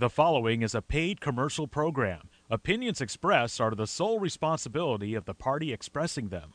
The following is a paid commercial program. Opinions expressed are the sole responsibility of the party expressing them.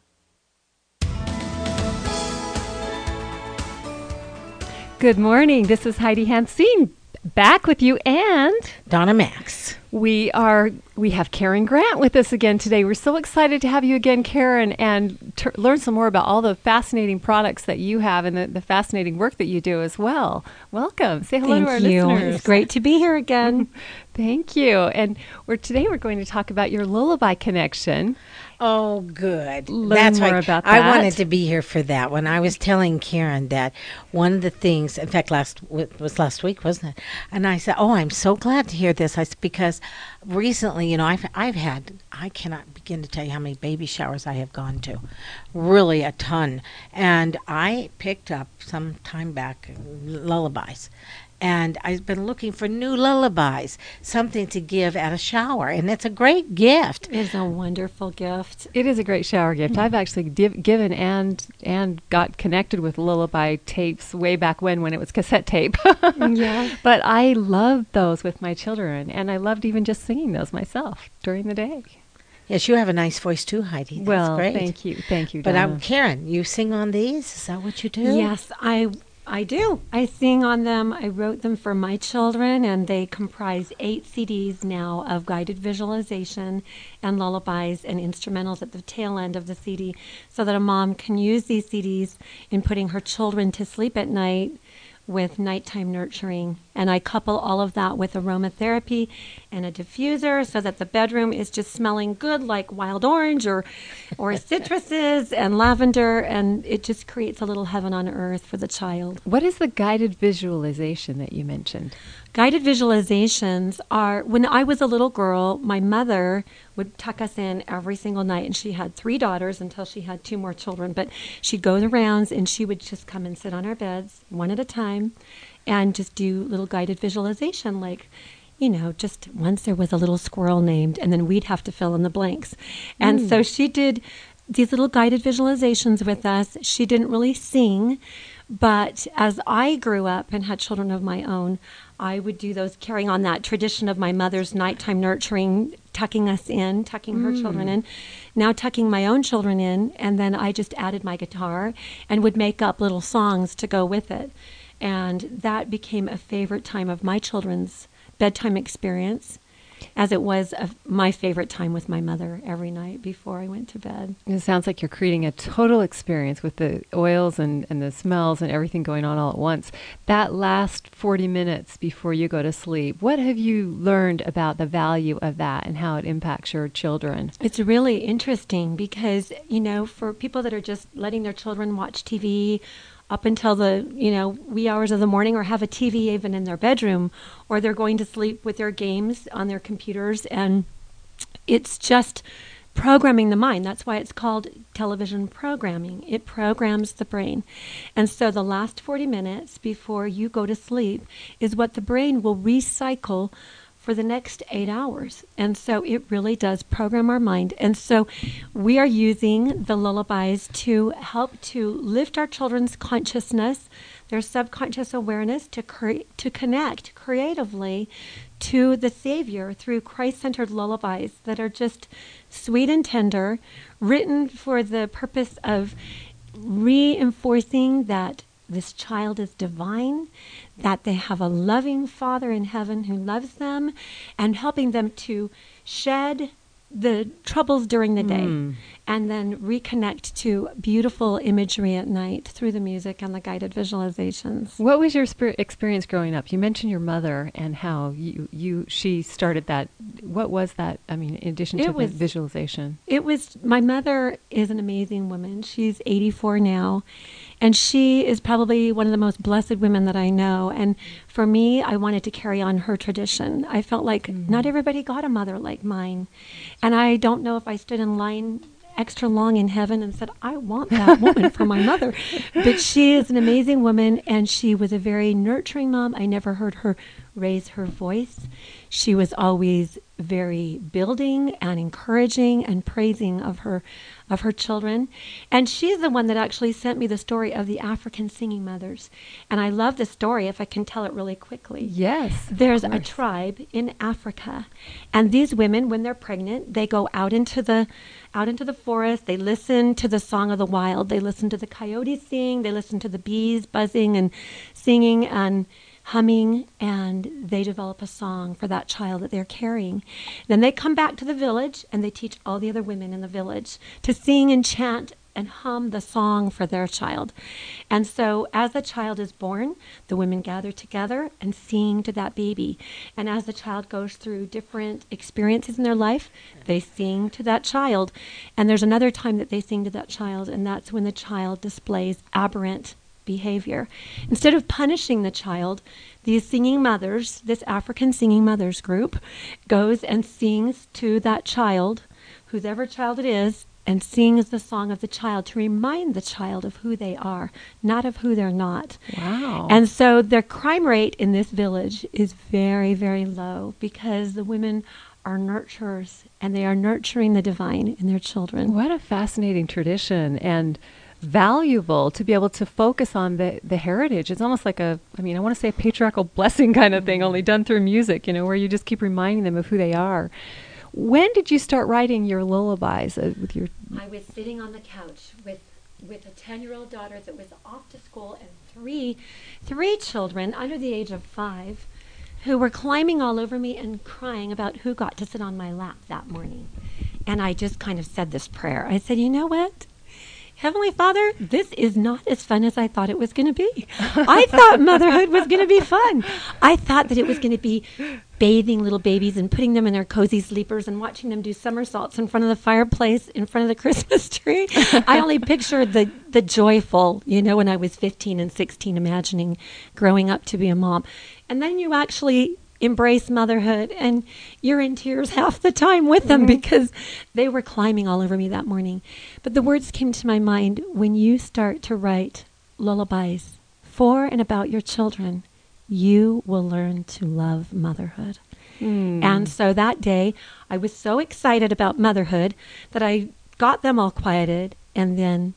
Good morning. This is Heidi Hansine back with you and Donna Max. We are we have Karen Grant with us again today. We're so excited to have you again, Karen, and to learn some more about all the fascinating products that you have and the, the fascinating work that you do as well. Welcome. Say hello Thank to our you. listeners. It's great to be here again. Thank you. And we're today we're going to talk about your lullaby connection. Oh, good. Learn That's more about I wanted to be here for that. When I was telling Karen that one of the things, in fact, last was last week, wasn't it? And I said, "Oh, I'm so glad to hear this." I said because recently, you know, I've I've had I cannot begin to tell you how many baby showers I have gone to, really a ton. And I picked up some time back lullabies. And I've been looking for new lullabies, something to give at a shower, and it's a great gift. It is a wonderful gift. It is a great shower gift. I've actually div- given and and got connected with lullaby tapes way back when when it was cassette tape. Yeah. But I loved those with my children, and I loved even just singing those myself during the day. Yes, you have a nice voice too, Heidi. That's well, great. thank you, thank you. But I'm Karen, you sing on these? Is that what you do? Yes, I I do. I sing on them. I wrote them for my children, and they comprise eight CDs now of guided visualization and lullabies and instrumentals at the tail end of the CD, so that a mom can use these CDs in putting her children to sleep at night with nighttime nurturing. And I couple all of that with aromatherapy and a diffuser so that the bedroom is just smelling good like wild orange or or citruses and lavender and it just creates a little heaven on earth for the child. what is the guided visualization that you mentioned? Guided visualizations are when I was a little girl, my mother would tuck us in every single night, and she had three daughters until she had two more children. But she'd go the rounds and she would just come and sit on our beds one at a time and just do little guided visualization like you know, just once there was a little squirrel named, and then we'd have to fill in the blanks. And so mm. she did these little guided visualizations with us. She didn't really sing, but as I grew up and had children of my own, I would do those carrying on that tradition of my mother's nighttime nurturing, tucking us in, tucking her children mm. in, now tucking my own children in, and then I just added my guitar and would make up little songs to go with it. And that became a favorite time of my children's bedtime experience, as it was a, my favorite time with my mother every night before I went to bed. It sounds like you're creating a total experience with the oils and, and the smells and everything going on all at once. That last 40 minutes before you go to sleep, what have you learned about the value of that and how it impacts your children? It's really interesting because, you know, for people that are just letting their children watch TV up until the, you know, wee hours of the morning or have a TV even in their bedroom or they're going to sleep with their games on their computers and it's just programming the mind. That's why it's called television programming. It programs the brain. And so the last 40 minutes before you go to sleep is what the brain will recycle for the next eight hours. And so it really does program our mind. And so we are using the lullabies to help to lift our children's consciousness, their subconscious awareness, to, cre- to connect creatively to the Savior through Christ centered lullabies that are just sweet and tender, written for the purpose of reinforcing that this child is divine, that they have a loving Father in heaven who loves them, and helping them to shed the troubles during the day hmm. and then reconnect to beautiful imagery at night through the music and the guided visualizations. What was your experience growing up? You mentioned your mother and how you, you she started that. What was that? I mean, in addition It to was- visualization. It was my mother is an amazing woman. She's 84 now, and she is probably one of the most blessed women that I know. And for me, I wanted to carry on her tradition. I felt like mm-hmm. not everybody got a mother like mine, and I don't know if I stood in line extra long in heaven and said, I want that woman for my mother. But she is an amazing woman and she was a very nurturing mom. I never heard her raise her voice. She was always very building and encouraging and praising of her of her children and she's the one that actually sent me the story of the african singing mothers and i love the story if i can tell it really quickly Yes. there's a tribe in Africa, and these women, when they're pregnant, they go out into the out into the forest. They listen to the song of the wild. They listen to the coyotes sing. They listen to the bees buzzing and singing and humming, and they develop a song for that child that they're carrying. Then they come back to the village and they teach all the other women in the village to sing and chant and hum the song for their child. And so, as the child is born, the women gather together and sing to that baby. And as the child goes through different experiences in their life, they sing to that child. And there's another time that they sing to that child, and that's when the child displays aberrant behavior. Instead of punishing the child, these singing mothers, this African singing mothers group, goes and sings to that child, whoever child it is, and sings the song of the child to remind the child of who they are, not of who they're not. Wow. And so their crime rate in this village is very, very low because the women are nurturers and they are nurturing the divine in their children. What a fascinating tradition and valuable to be able to focus on the, the heritage. It's almost like a, I mean, I want to say a patriarchal blessing kind of thing, only done through music, you know, where you just keep reminding them of who they are. When did you start writing your lullabies uh, with your? I was sitting on the couch with with a 10-year-old daughter that was off to school and three three children under the age of 5 who were climbing all over me and crying about who got to sit on my lap that morning. And I just kind of said this prayer. I said, "You know what? Heavenly Father, this is not as fun as I thought it was going to be. I thought motherhood was going to be fun. I thought that it was going to be bathing little babies and putting them in their cozy sleepers and watching them do somersaults in front of the fireplace in front of the Christmas tree. I only pictured the, the joyful, you know, when I was 15 and 16, imagining growing up to be a mom. And then you actually embrace motherhood and you're in tears half the time with them mm-hmm. because they were climbing all over me that morning. But the words came to my mind when you start to write lullabies for and about your children, you will learn to love motherhood. Hmm. And so that day, I was so excited about motherhood that I got them all quieted and then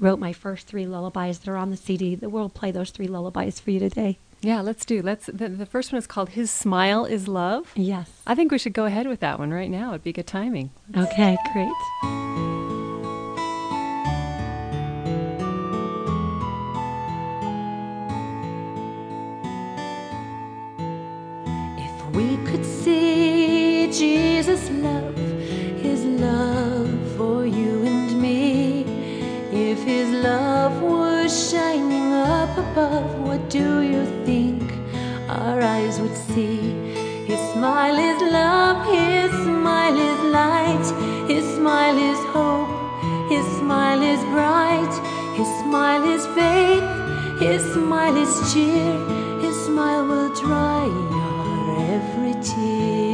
wrote my first three lullabies that are on the CD. The world play those three lullabies for you today. Yeah, let's do. Let's. The, the first one is called "His Smile Is Love." Yes. I think we should go ahead with that one right now. It'd be good timing. Okay, great. Smile is love, his smile is light, his smile is hope, his smile is bright, his smile is faith, his smile is cheer, his smile will dry your every tear.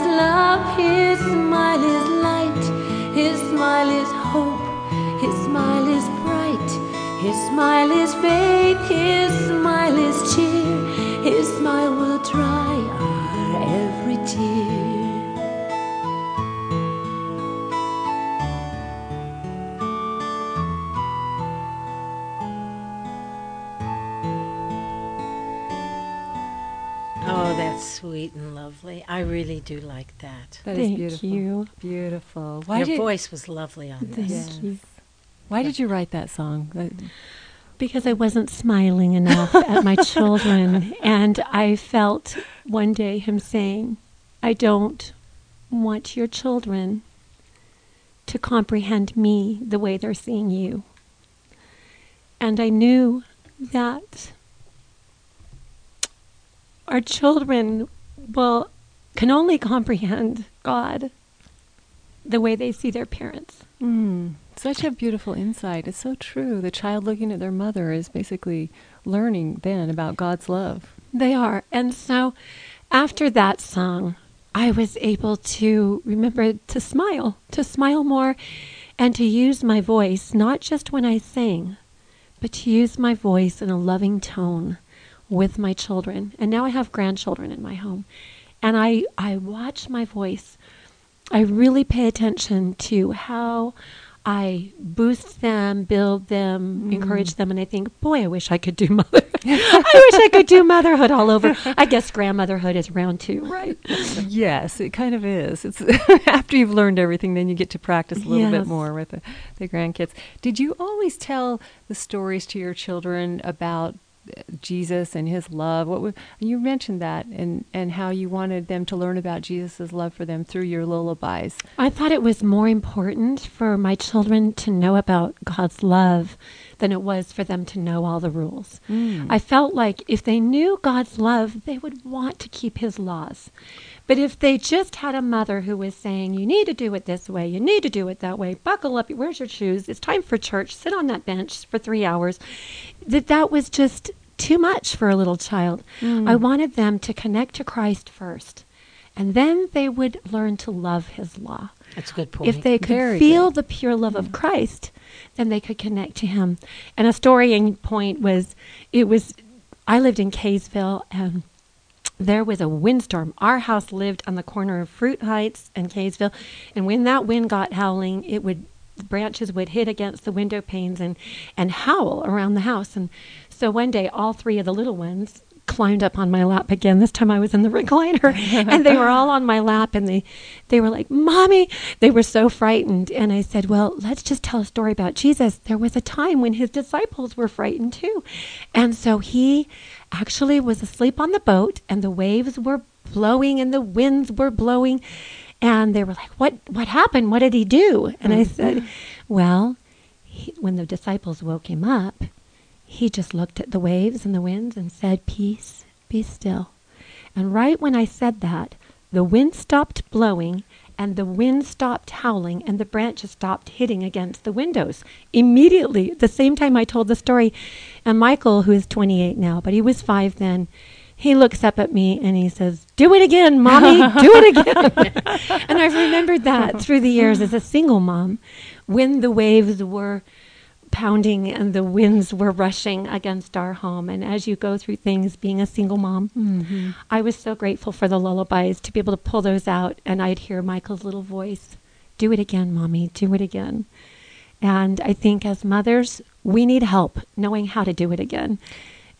Is love, his smile is light, his smile is hope, his smile is bright, his smile is faith, his smile is cheer, his smile will dry our every tear. Sweet and lovely. I really do like that. That is Thank beautiful. you. Beautiful. Why Your did voice was lovely on Thank this. you. Why did you write that song? Uh, Because I wasn't smiling enough at my children. And I felt one day him saying, I don't want your children to comprehend me the way they're seeing you. And I knew that our children will can only comprehend God the way they see their parents. Mm, such a beautiful insight. It's so true. The child looking at their mother is basically learning then about God's love. They are. And so after that song, I was able to remember to smile, to smile more, and to use my voice, not just when I sing, but to use my voice in a loving tone with my children. And now I have grandchildren in my home. And I, I watch my voice. I really pay attention to how I boost them, build them, mm. encourage them, and I think, boy, I wish I could do mother. I wish I could do motherhood all over. I guess grandmotherhood is round two, right? yes, it kind of is. It's after you've learned everything, then you get to practice a little yes. bit more with the, the grandkids. Did you always tell the stories to your children about Jesus and his love. What would, you mentioned that and and how you wanted them to learn about Jesus' love for them through your lullabies. I thought it was more important for my children to know about God's love than it was for them to know all the rules. Mm. I felt like if they knew God's love, they would want to keep his laws. But if they just had a mother who was saying, you need to do it this way, you need to do it that way, buckle up, where's your shoes? It's time for church, sit on that bench for three hours, that that was just too much for a little child. Mm. I wanted them to connect to Christ first, and then they would learn to love his law. That's a good point. If they could Very feel good. the pure love of Christ, then they could connect to him. And a storying point was it was I lived in Kaysville and there was a windstorm. Our house lived on the corner of Fruit Heights and Kaysville, and when that wind got howling, it would branches would hit against the window panes and and howl around the house and so one day, all three of the little ones climbed up on my lap again. This time I was in the recliner and they were all on my lap and they they were like, "Mommy." They were so frightened and I said, "Well, let's just tell a story about Jesus. There was a time when his disciples were frightened too." And so he actually was asleep on the boat and the waves were blowing and the winds were blowing and they were like, "What what happened? What did he do?" And I mm-hmm. said, "Well, he, when the disciples woke him up, he just looked at the waves and the winds and said, Peace, be still. And right when I said that, the wind stopped blowing and the wind stopped howling and the branches stopped hitting against the windows immediately the same time I told the story. And Michael, who is 28 now, but he was five then, he looks up at me and he says, Do it again, mommy, do it again. and I've remembered that through the years as a single mom when the waves were pounding and the winds were rushing against our home. And as you go through things, being a single mom, mm-hmm. I was so grateful for the lullabies to be able to pull those out. And I'd hear Michael's little voice do it again, mommy, do it again. And I think as mothers, we need help knowing how to do it again.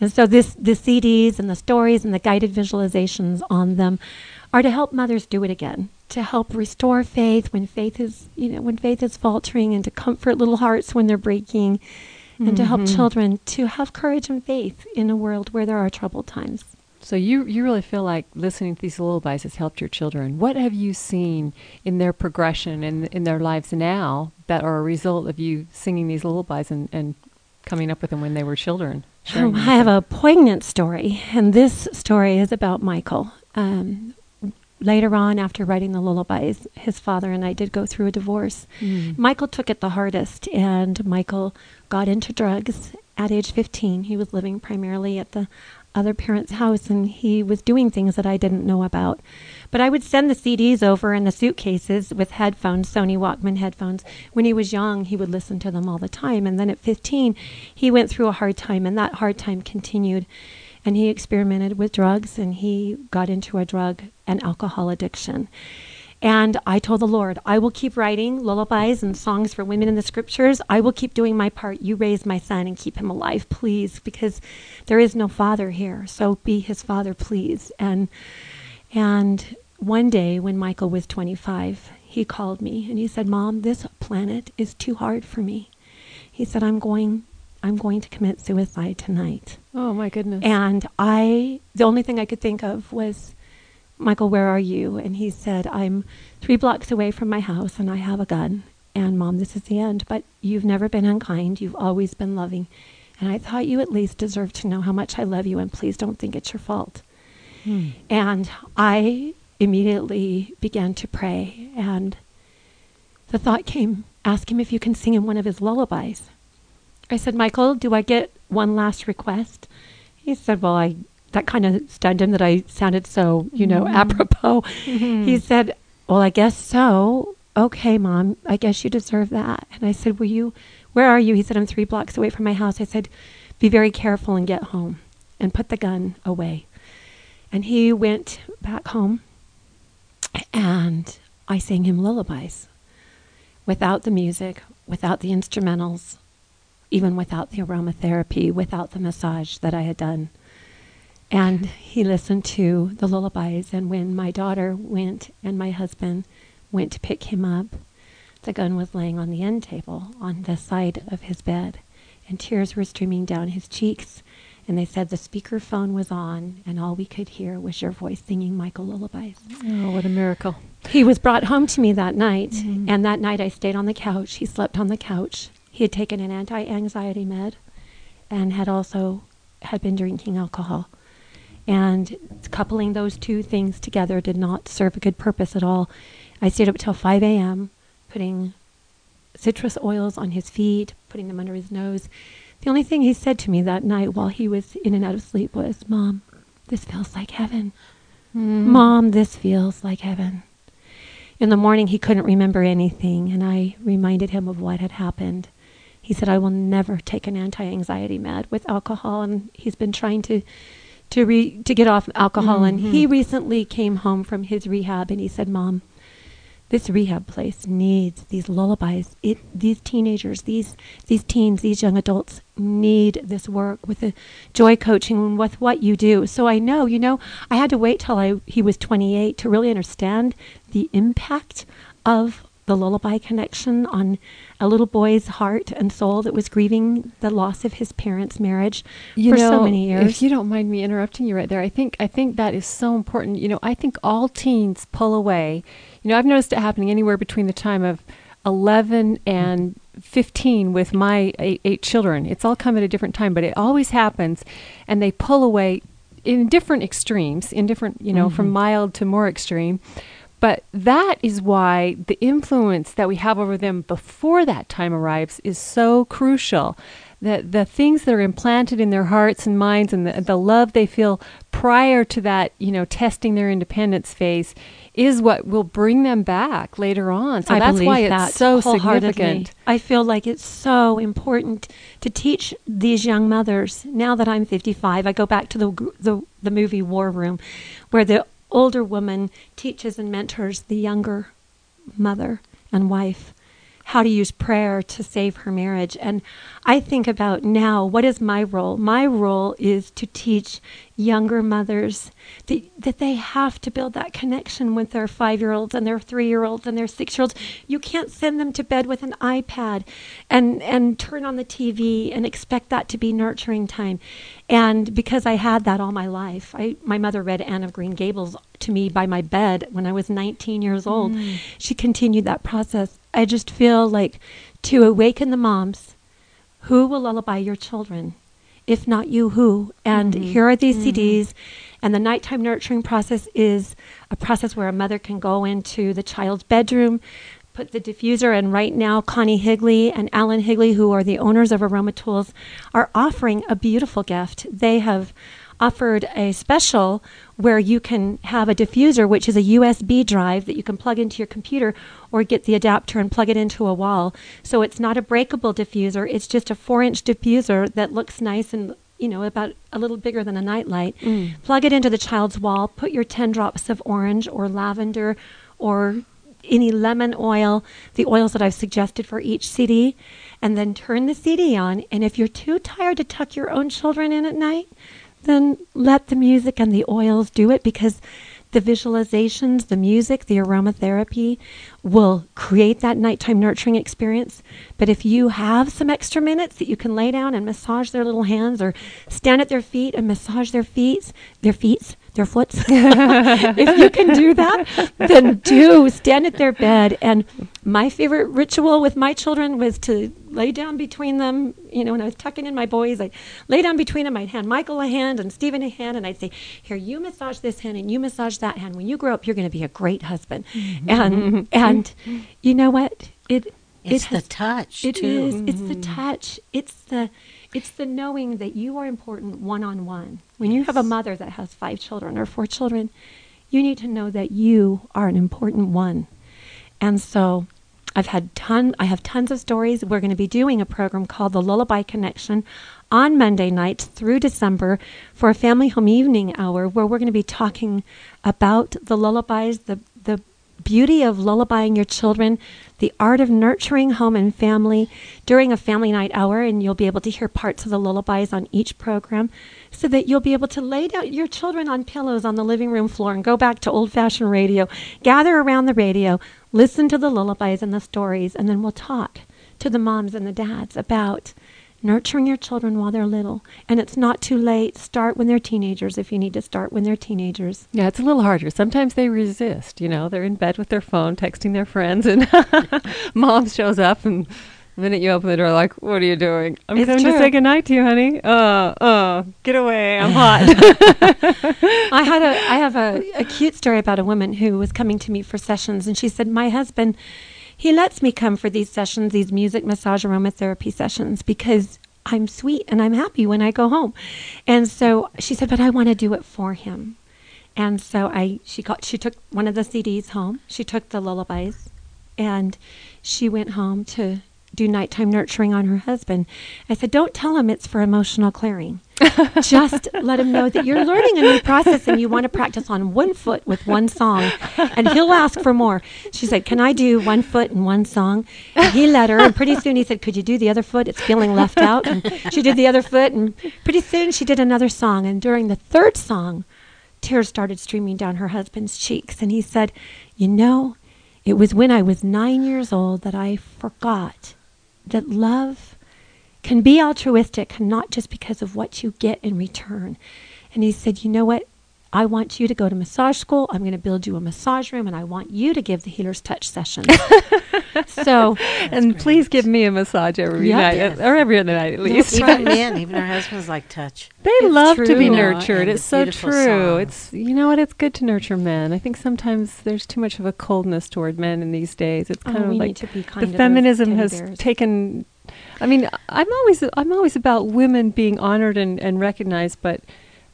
And so this the CDs and the stories and the guided visualizations on them are to help mothers do it again to help restore faith when faith is, you know, when faith is faltering and to comfort little hearts when they're breaking mm-hmm. and to help mm-hmm. children to have courage and faith in a world where there are troubled times. So you you really feel like listening to these lullabies has helped your children. What have you seen in their progression and in, in their lives now that are a result of you singing these lullabies and, and coming up with them when they were children? Oh, I have a poignant story, and this story is about Michael. Um, later on, after writing the lullabies, his father and I did go through a divorce. Mm. Michael took it the hardest, and Michael got into drugs at age 15. He was living primarily at the other parent's house, and he was doing things that I didn't know about. But I would send the CDs over in the suitcases with headphones, Sony Walkman headphones. When he was young, he would listen to them all the time. And then at 15, he went through a hard time, and that hard time continued and he experimented with drugs and he got into a drug and alcohol addiction. And I told the Lord, I will keep writing lullabies and songs for women in the scriptures. I will keep doing my part. You raise my son and keep him alive, please, because there is no father here. So be his father, please. And and one day when Michael was 25, he called me and he said, "Mom, this planet is too hard for me." He said, "I'm going I'm going to commit suicide tonight. Oh my goodness. And I, the only thing I could think of was, Michael, where are you? And he said, I'm three blocks away from my house and I have a gun and mom, this is the end, but you've never been unkind. You've always been loving. And I thought you at least deserve to know how much I love you, and please don't think it's your fault. Hmm. And I immediately began to pray, and the thought came ask him if you can sing him one of his lullabies. I said, Michael, do I get one last request? He said, Well, I that kind of stunned him that I sounded so, you know, mm-hmm. apropos. Mm-hmm. He said, Well, I guess so. Okay, mom, I guess you deserve that. And I said, Will you, where are you? He said, I'm three blocks away from my house. I said, Be very careful and get home and put the gun away. And he went back home and I sang him lullabies without the music, without the instrumentals, even without the aromatherapy, without the massage that I had done. And he listened to the lullabies. And when my daughter went and my husband went to pick him up, the gun was laying on the end table on the side of his bed. And tears were streaming down his cheeks. And they said the speakerphone was on, and all we could hear was your voice singing Michael lullabies. Oh, what a miracle. He was brought home to me that night, mm-hmm. and that night I stayed on the couch. He slept on the couch. He had taken an anti-anxiety med and had also had been drinking alcohol. And coupling those two things together did not serve a good purpose at all. I stayed up till 5 a.m. putting citrus oils on his feet, putting them under his nose. The only thing he said to me that night while he was in and out of sleep was, Mom, this feels like heaven. Mm. Mom, this feels like heaven. In the morning, he couldn't remember anything, and I reminded him of what had happened. He said, I will never take an anti anxiety med with alcohol, and he's been trying to. To, re- to get off alcohol, and he mm-hmm. recently came home from his rehab, and he said, "Mom, this rehab place needs these lullabies. It these teenagers, these these teens, these young adults need this work with the joy coaching and with what you do. So I know, you know, I had to wait till I he was 28 to really understand the impact of the lullaby connection on a little boy's heart and soul that was grieving the loss of his parents' marriage you for know, so many years. If you don't mind me interrupting you right there, I think I think that is so important. You know, I think all teens pull away. You know, I've noticed it happening anywhere between the time of 11 and 15 with my eight, eight children. It's all come at a different time, but it always happens, and they pull away in different extremes, in different, you know, from mm-hmm. mild to more extreme. But that is why the influence that we have over them before that time arrives is so crucial. That the things that are implanted in their hearts and minds and the, the love they feel prior to that, you know, testing their independence phase is what will bring them back later on. So I that's why it's so significant. I feel like it's so important to teach these young mothers. Now that I'm 55, I go back to the the, the movie War Room, where the older woman teaches and mentors the younger mother and wife how to use prayer to save her marriage. And I think about now, what is my role? My role is to teach younger mothers that, that they have to build that connection with their five year olds and their three year olds and their six year olds. You can't send them to bed with an iPad and, and turn on the TV and expect that to be nurturing time. And because I had that all my life, I, my mother read Anne of Green Gables to me by my bed when I was 19 years old. Mm. She continued that process. I just feel like to awaken the moms who will lullaby your children? If not you, who? And mm-hmm. here are these mm-hmm. CDs. And the nighttime nurturing process is a process where a mother can go into the child's bedroom, put the diffuser, and right now, Connie Higley and Alan Higley, who are the owners of Aroma Tools, are offering a beautiful gift. They have offered a special where you can have a diffuser, which is a USB drive that you can plug into your computer or get the adapter and plug it into a wall. So it's not a breakable diffuser, it's just a four inch diffuser that looks nice and you know, about a little bigger than a nightlight. Mm. Plug it into the child's wall, put your 10 drops of orange or lavender or any lemon oil, the oils that I've suggested for each CD, and then turn the CD on. And if you're too tired to tuck your own children in at night, then let the music and the oils do it because the visualizations, the music, the aromatherapy will create that nighttime nurturing experience. But if you have some extra minutes that you can lay down and massage their little hands or stand at their feet and massage their feet, their feet, their foots. if you can do that, then do stand at their bed. And my favorite ritual with my children was to lay down between them. You know, when I was tucking in my boys, I'd lay down between them. I'd hand Michael a hand and Stephen a hand, and I'd say, "Here, you massage this hand and you massage that hand. When you grow up, you're going to be a great husband." Mm-hmm. And and you know what? It It's it the touch, It too. is. It's the mm-hmm. touch. It's the it's the knowing that you are important one on one. When you have a mother that has five children or four children, you need to know that you are an important one. And so I've had ton I have tons of stories. We're going to be doing a program called the Lullaby Connection on Monday nights through December for a family home evening hour where we're going to be talking about the lullabies, the the beauty of lullabying your children, the art of nurturing home and family. During a family night hour, and you'll be able to hear parts of the lullabies on each program so that you'll be able to lay down your children on pillows on the living room floor and go back to old fashioned radio, gather around the radio, listen to the lullabies and the stories, and then we'll talk to the moms and the dads about nurturing your children while they're little. And it's not too late. Start when they're teenagers if you need to start when they're teenagers. Yeah, it's a little harder. Sometimes they resist. You know, they're in bed with their phone, texting their friends, and mom shows up, and the minute you open the door, like, "What are you doing?" I'm It's coming to true. say goodnight to you, honey. Uh, uh, get away! I'm hot. I had a I have a, a cute story about a woman who was coming to me for sessions and she said, My husband, he lets me come for these sessions, these music massage aromatherapy sessions, because I'm sweet and I'm happy when I go home. And so she said, But I want to do it for him. And so I she got she took one of the CDs home. She took the lullabies and she went home to do nighttime nurturing on her husband. I said, Don't tell him it's for emotional clearing. Just let him know that you're learning a new process and you want to practice on one foot with one song. And he'll ask for more. She said, Can I do one foot and one song? And he let her. And pretty soon he said, Could you do the other foot? It's feeling left out. And she did the other foot. And pretty soon she did another song. And during the third song, tears started streaming down her husband's cheeks. And he said, You know, it was when I was nine years old that I forgot that love can be altruistic, not just because of what you get in return. And he said, You know what? I want you to go to massage school. I'm going to build you a massage room, and I want you to give the healer's touch sessions. so, and please give me a massage every Yeah. night, Yes. or every other night at least. Even men, even our husbands like touch. They It's love to be nurtured. And It's so true. songs. It's you know what? It's good to nurture men. I think sometimes there's too much of a coldness toward men in these days. It's Oh, kind of like to be kind the to those feminism has bears. taken. I mean, I'm always I'm always about women being honored and, and recognized, but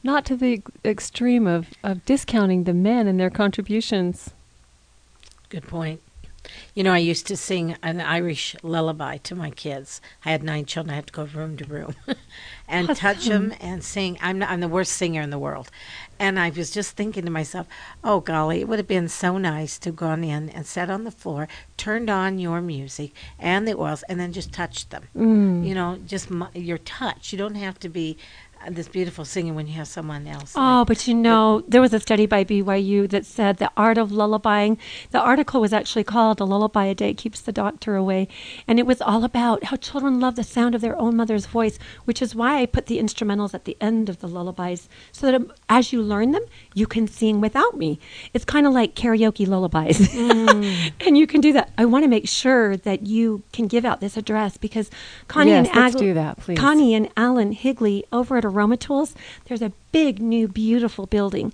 not to the extreme of, of discounting the men and their contributions. Good point. You know, I used to sing an Irish lullaby to my kids. I had nine children. I had to go room to room and touch them and sing. I'm not, I'm the worst singer in the world, and I was just thinking to myself, "Oh golly, it would have been so nice to have gone in and sat on the floor, turned on your music and the oils, and then just touched them. Mm. You know, just your touch. You don't have to be this beautiful singing when you have someone else. Oh, like- but you know, there was a study by BYU that said the art of lullabying. The article was actually called "A Lullaby a Day Keeps the Doctor Away," and it was all about how children love the sound of their own mother's voice, which is why I put the instrumentals at the end of the lullabies, so that um, as you learn them, you can sing without me. It's kind of like karaoke lullabies, Mm. and you can do that. I want to make sure that you can give out this address because Connie Yes, and Ag- do that, please. Connie and Alan Higley over at Aroma Tools. There's a big new beautiful building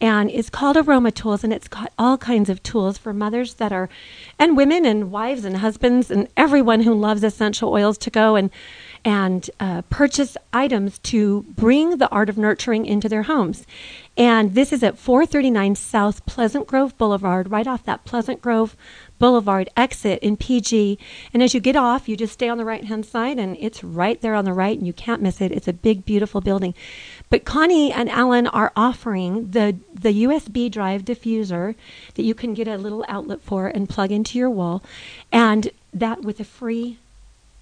and it's called Aroma Tools and it's got all kinds of tools for mothers that are and women and wives and husbands and everyone who loves essential oils to go and and uh, purchase items to bring the art of nurturing into their homes. And this is at 439 South Pleasant Grove Boulevard, right off that Pleasant Grove Boulevard exit in PG. And as you get off, you just stay on the right hand side, and it's right there on the right, and you can't miss it. It's a big, beautiful building. But Connie and Alan are offering the, the USB drive diffuser that you can get a little outlet for and plug into your wall, and that with a free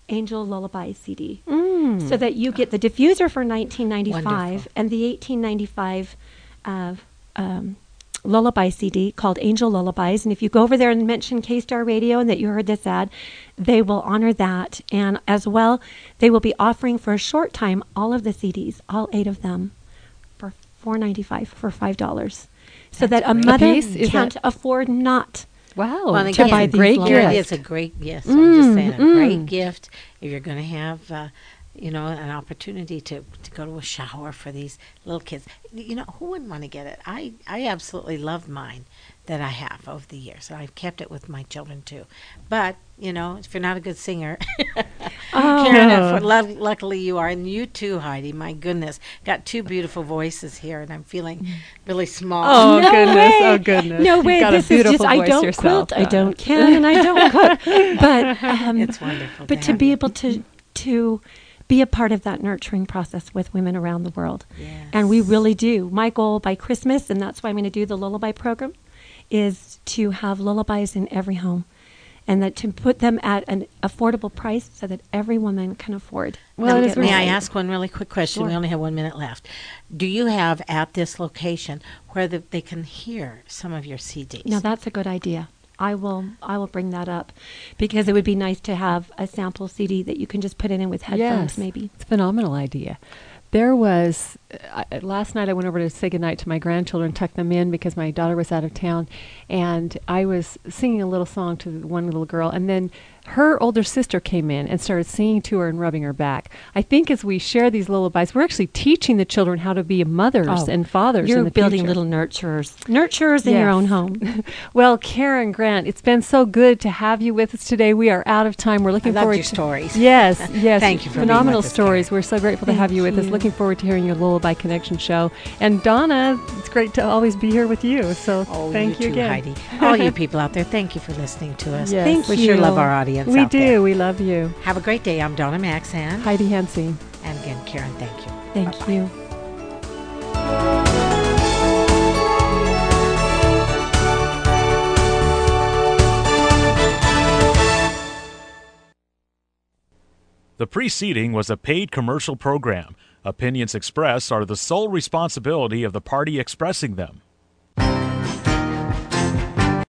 Angel Lullaby CD Mm. so that you get the diffuser for 1995 Wonderful. and the 1895 uh, um, lullaby CD called Angel Lullabies. And if you go over there and mention K Star Radio and that you heard this ad, they will honor that. And as well, they will be offering for a short time all of the CDs, all eight of them, for four ninety five for five dollars, so that a mother piece? Can't that- afford not. Wow. Well, and to buy these great little- Here gift. it is a great yes. I'm just saying a Mm, great mm. gift if you're going to have, uh, you know, an opportunity to, to go to a shower for these little kids. You know, who wouldn't want to get it? I I absolutely love mine that I have over the years. I've kept it with my children too. But you know, if you're not a good singer, Oh. Karen, if- lu- luckily you are, and you too, Heidi. My goodness, got two beautiful voices here, and I'm feeling really small. Oh No goodness! way. Oh goodness! No You've way. got a This is just beautiful I voice don't yourself, quilt, I don't can, and I don't cook. But um, it's wonderful. but to have be able to to be a part of that nurturing process with women around the world. Yes. And we really do. My goal by Christmas, and that's why I'm going to do the lullaby program, is to have lullabies in every home. And that to put them at an affordable price so that every woman can afford. Well, them it is to May get I ask one really quick question? We only have one minute left. Do you have at this location where the, they can hear some of your CDs? Now that's a good idea. I will I will bring that up because it would be nice to have a sample CD that you can just put it in with headphones Yes, maybe. It's a phenomenal idea. There was uh, last night. I went over to say goodnight to my grandchildren, tuck them in because my daughter was out of town, and I was singing a little song to one little girl, and then her older sister came in and started singing to her and rubbing her back. I think as we share these lullabies, we're actually teaching the children how to be mothers Oh, and fathers. You're in the building future. little nurturers. Nurturers in your own home. well, Karen Grant, it's been so good to have you with us today. We are out of time. We're looking I loved forward your to stories. Yes, yes. Thank you for being phenomenal with us, stories. We're so grateful to have you with us. Looking forward to hearing your Lullaby Connection show. And Donna, it's great to always be here with you. So Oh, thank you, you, too, again. Heidi. All you people out there, thank you for listening to us. Yes. Thank we you. sure love our audience. We out do. there. We love you, Have a great day. I'm Donna Maxan. Heidi Hansing. And again, Karen, thank you. Thank Bye-bye. you. The preceding was a paid commercial program. Opinions expressed are the sole responsibility of the party expressing them.